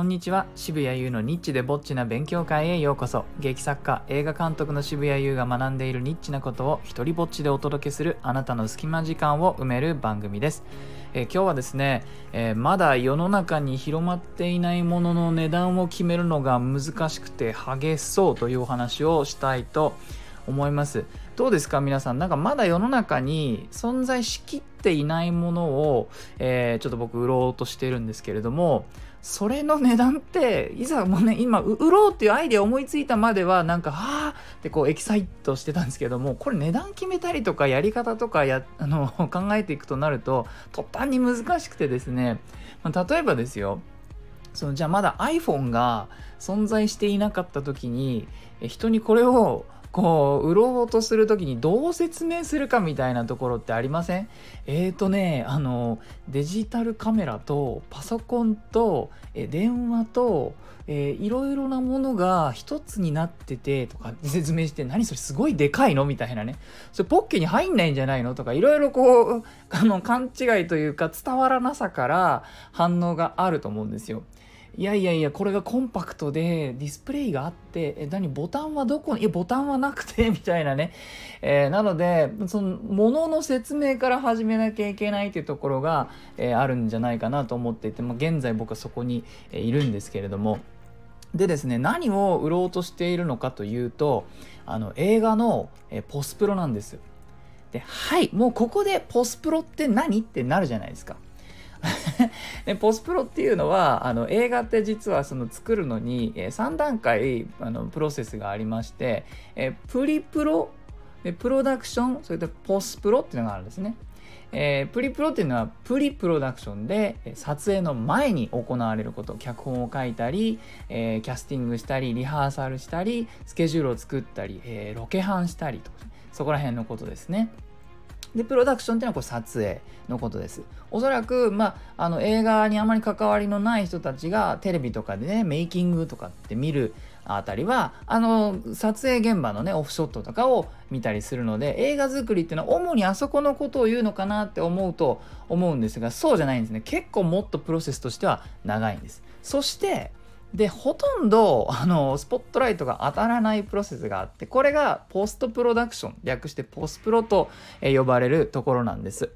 こんにちは。渋谷優のニッチでぼっちな勉強会へようこそ。劇作家映画監督の渋谷優が学んでいるニッチなことを一人ぼっちでお届けするあなたの隙間時間を埋める番組です、えー今日はですね、えーまだ世の中に広まっていないものの値段を決めるのが難しくて激しそうというお話をしたいと思います。どうですか？皆さんなんかまだ世の中に存在しきっていないものを、えーちょっと僕売ろうとしてるんですけれどもそれの値段っていざもうね今売ろうっていうアイデア思いついたまではなんかはあってこうエキサイトしてたんですけどもこれ値段決めたりとかやり方とかやあの 考えていくとなると途端に難しくてですね、まあ例えばですよ。そのじゃあまだ iPhone が存在していなかった時に人にこれをこう売ろうとする時にどう説明するかみたいなところってありません？えーとねあのデジタルカメラとパソコンとえ電話とえーいろいろなものが一つになっててとか説明して何それすごいでかいのみたいなねそれポッケに入んないんじゃないのとかいろいろこうあの勘違いというか伝わらなさから反応があると思うんですよ。いやいやいやこれがコンパクトでディスプレイがあってえ何ボタンはどこにいやボタンはなくてみたいなね、えーなのでそのものの説明から始めなきゃいけないっていうところが、えーあるんじゃないかなと思っていて、まあ、現在僕はそこに、えいるんですけれども。でですね何を売ろうとしているのかというとあの映画の、えポスプロなんですではいもうここでポスプロって何？ってなるじゃないですか。でポスプロっていうのはあの映画って実はその作るのに、えー3段階あのプロセスがありまして、えープリプロでプロダクションそれとポスプロっていうのがあるんですね。えープリプロっていうのはプリプロダクションで撮影の前に行われること脚本を書いたり、えーキャスティングしたりリハーサルしたりスケジュールを作ったり、えーロケハンしたりとかそこら辺のことですね。でプロダクションっていうのはこれ撮影のことです。おそらく、まあ、あの映画にあまり関わりのない人たちがテレビとかでねメイキングとかって見るあたりはあの撮影現場のねオフショットとかを見たりするので映画作りっていうのは主にあそこのことを言うのかなって思うと思うんですがそうじゃないんですね。結構もっとプロセスとしては長いんです。そしてでほとんどあのスポットライトが当たらないプロセスがあってこれがポストプロダクション略してポスプロと呼ばれるところなんです。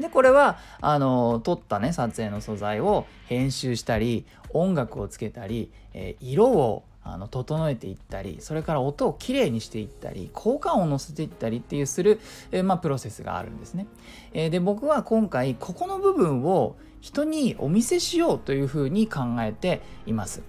でこれはあの撮ったね撮影の素材を編集したり音楽をつけたり、えー色をあの整えていったりそれから音をきれいにしていったり効果音を乗せていったりっていうする、えーまあ、プロセスがあるんですね。えーで僕は今回ここの部分を人にお見せしようというふうに考えています。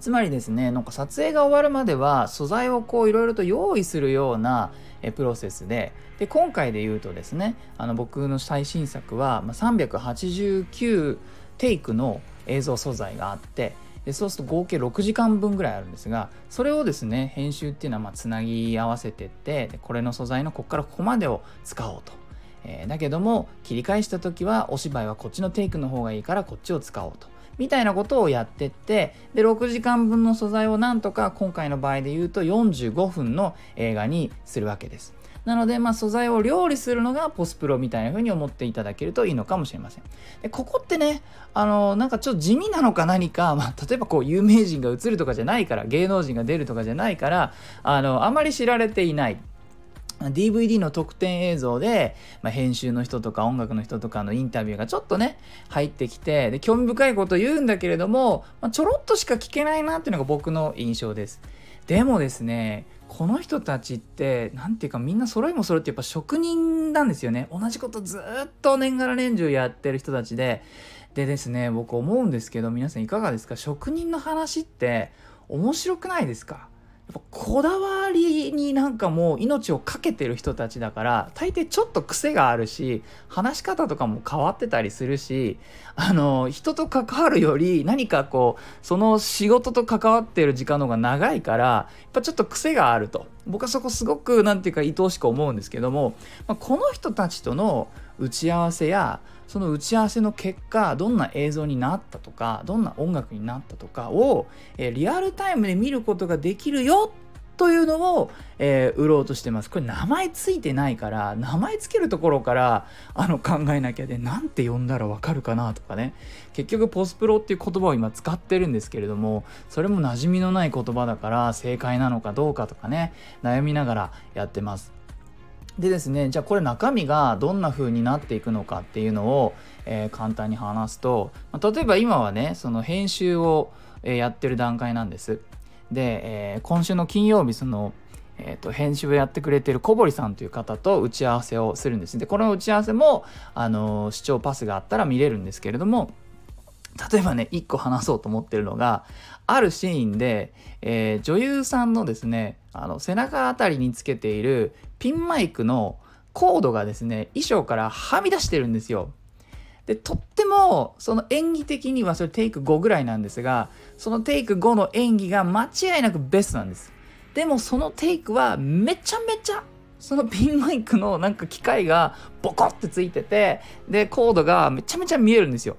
つまりですねなんか撮影が終わるまでは素材をこういろいろと用意するようなえプロセスでで今回で言うとですねあの僕の最新作は389テイクの映像素材があってでそうすると合計6時間分ぐらいあるんですがそれをですね編集っていうのはまつなぎ合わせてってでこれの素材のここからここまでを使おうと。えーだけども切り返した時はお芝居はこっちのテイクの方がいいからこっちを使おうとみたいなことをやってってで6時間分の素材をなんとか今回の場合で言うと45分の映画にするわけです。なので、まあ、素材を料理するのがポスプロみたいな風に思っていただけるといいのかもしれません。でここってねあのなんかちょっと地味なのか何か、まあ、例えばこう有名人が映るとかじゃないから芸能人が出るとかじゃないからあのあまり知られていない。DVD の特典映像で、まあ、編集の人とか音楽の人とかのインタビューがちょっとね入ってきてで興味深いこと言うんだけれども、まあ、ちょろっとしか聞けないなっていうのが僕の印象です。でもですねこの人たちって何ていうかみんな揃いも揃ってやっぱ職人なんですよね。同じことずっと年がら年中やってる人たちで。でですね僕思うんですけど皆さんいかがですか？職人の話って面白くないですか？ぱこだわりになんかもう命を懸けてる人たちだから大抵ちょっと癖があるし話し方とかも変わってたりするしあの人と関わるより何かこうその仕事と関わってる時間の方が長いからやっぱちょっと癖があると。僕はそこすごく何て言うか愛おしく思うんですけども、まあ、この人たちとの打ち合わせやその打ち合わせの結果どんな映像になったとかどんな音楽になったとかを、えリアルタイムで見ることができるよというのを、えー、売ろうとしてます。これ名前ついてないから名前つけるところからあの考えなきゃで何て呼んだらわかるかなとかね。結局ポスプロっていう言葉を今使ってるんですけれどもそれも馴染みのない言葉だから正解なのかどうかとかね悩みながらやってます。でですねじゃあこれ中身がどんな風になっていくのかっていうのを、えー、簡単に話すと、ま例えば今はねその編集を、え、やってる段階なんです。で、えー、今週の金曜日そのえーと、編集をやってくれてる小堀さんという方と打ち合わせをするんです。でこの打ち合わせも、あの視聴パスがあったら見れるんですけれども例えばね1個話そうと思ってるのがあるシーンで、えー、女優さんのですねあの背中あたりにつけているピンマイクのコードがですね衣装からはみ出してるんですよ。でとってもその演技的にはそれテイク5ぐらいなんですがそのテイク5の演技が間違いなくベストなんです。でもそのテイクはめちゃめちゃそのピンマイクのなんか機械がボコってついててでコードがめちゃめちゃ見えるんですよ。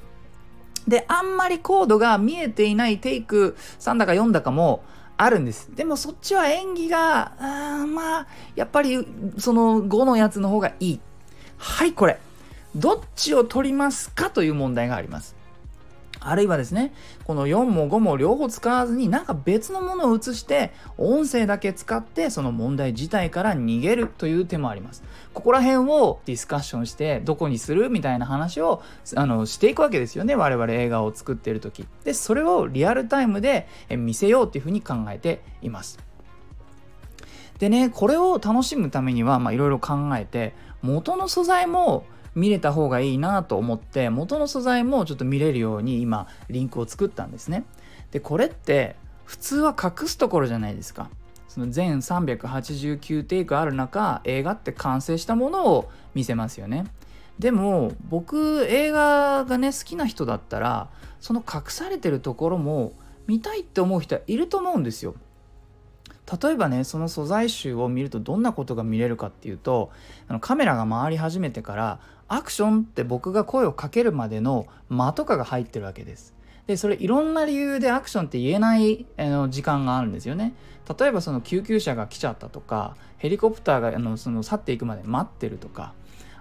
であんまりコードが見えていないテイク3だか4だかもあるんです。でもそっちは演技が、あまあ、やっぱりその5のやつの方がいい。はい、これ。どっちを取りますかという問題があります。あるいはですね、この4も5も両方使わずになんか別のものを移して音声だけ使ってその問題自体から逃げるという手もあります。ここら辺をディスカッションしてどこにするみたいな話をあのしていくわけですよね。我々映画を作っている時。で、それをリアルタイムで見せようっていうふうに考えています。でね、これを楽しむためにはまあいろいろ考えて元の素材も見れた方がいいなと思って元の素材もちょっと見れるように今リンクを作ったんですね。でこれって普通は隠すところじゃないですか。その全389テイクある中映画って完成したものを見せますよね。でも僕映画がね好きな人だったらその隠されてるところも見たいって思う人はいると思うんですよ。例えばねその素材集を見るとどんなことが見れるかっていうとあのカメラが回り始めてからアクションって僕が声をかけるまでの間とかが入ってるわけです。でそれいろんな理由でアクションって言えないあの時間があるんですよね。例えばその救急車が来ちゃったとかヘリコプターがあのその去っていくまで待ってるとか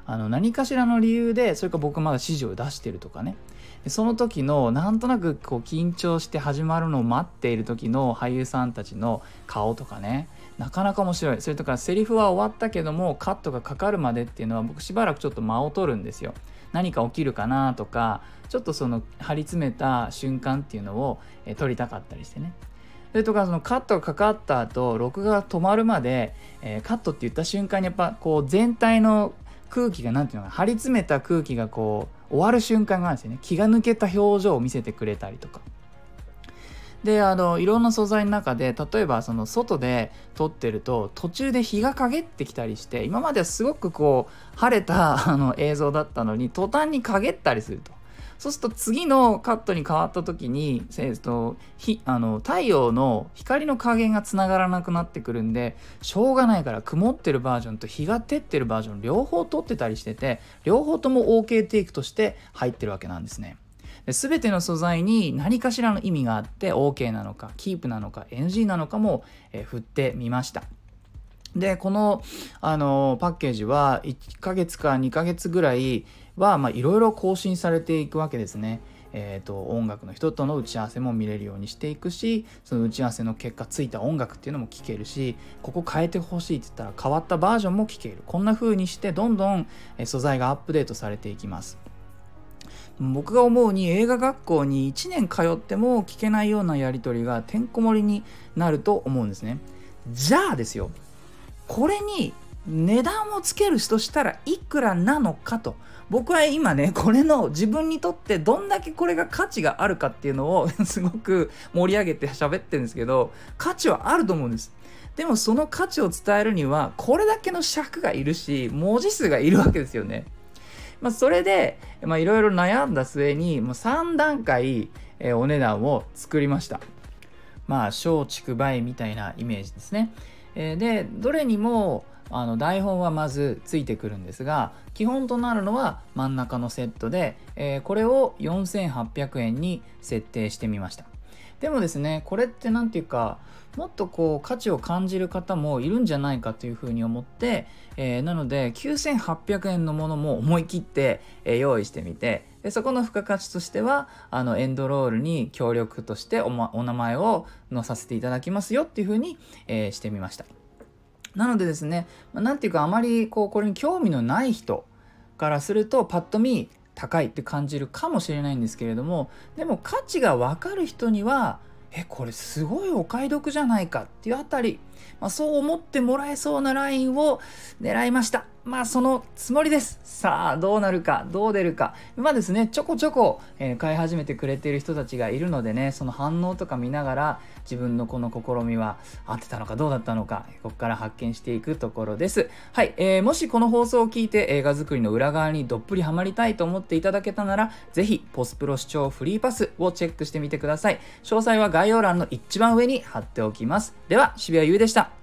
あの何かしらの理由でそれか僕まだ指示を出してるとかねその時のなんとなくこう緊張して始まるのを待っている時の俳優さんたちの顔とかね。なかなか面白い。それとかセリフは終わったけどもカットがかかるまでっていうのは僕しばらくちょっと間を取るんですよ。何か起きるかなとかちょっとその張り詰めた瞬間っていうのを、え撮りたかったりしてね。それとかそのカットがかかった後録画が止まるまで、えー、カットって言った瞬間にやっぱこう全体の空気が何ていうのかな張り詰めた空気がこう終わる瞬間があるんですよね。気が抜けた表情を見せてくれたりとか。であのいろんな素材の中で例えばその外で撮ってると途中で日が陰ってきたりして今まではすごくこう晴れたあの映像だったのに途端に陰ったりすると。そうすると次のカットに変わった時に、えー、とひあの太陽の光の加減がつながらなくなってくるんでしょうがないから曇ってるバージョンと日が照ってるバージョン両方撮ってたりしてて両方とも OK テイクとして入ってるわけなんですね。全ての素材に何かしらの意味があって OK なのかキープなのか NG なのかも、えー、振ってみました。でこのあのパッケージは1ヶ月か2ヶ月ぐらいはいろいろ更新されていくわけですね。えーと、音楽の人との打ち合わせも見れるようにしていくしその打ち合わせの結果ついた音楽っていうのも聴けるしここ変えてほしいって言ったら変わったバージョンも聴ける。こんな風にしてどんどん素材がアップデートされていきます。僕が思うに映画学校に1年通っても聞けないようなやり取りがてんこ盛りになると思うんですね。じゃあですよこれに値段をつけるとしたらいくらなのかと。僕は今ねこれの自分にとってどんだけこれが価値があるかっていうのを すごく盛り上げて喋ってるんですけど価値はあると思うんです。でもその価値を伝えるにはこれだけの尺がいるし文字数がいるわけですよね。まあ、それでいろいろ悩んだ末にもう3段階、えお値段を作りました。まあ松竹梅みたいなイメージですね、え、でどれにもあの台本はまずついてくるんですが基本となるのは真ん中のセットで、えー、これを4800円に設定してみました。でもですねこれって何て言うかもっとこう価値を感じる方もいるんじゃないかというふうに思って、えー、なので9800円のものも思い切って、えー、用意してみてでそこの付加価値としてはあのエンドロールに協力としてお,、ま、お名前を載させていただきますよっていうふうに、えー、してみました。なのでですね、まあ、ていうかあまりこうこれに興味のない人からするとパッと見高いって感じるかもしれないんですけれどもでも価値が分かる人にはえこれすごいお買い得じゃないかっていうあたり、まあ、そう思ってもらえそうなラインを狙いましたまあそのつもりです。さあどうなるかどう出るか。まあですねちょこちょこ、えー、買い始めてくれてる人たちがいるのでねその反応とか見ながら自分のこの試みは合ってたのかどうだったのかここから発見していくところです。はい、えー、もしこの放送を聞いて映画作りの裏側にどっぷりハマりたいと思っていただけたならぜひポスプロ視聴フリーパスをチェックしてみてください。詳細は概要欄の一番上に貼っておきます。では渋谷優でした。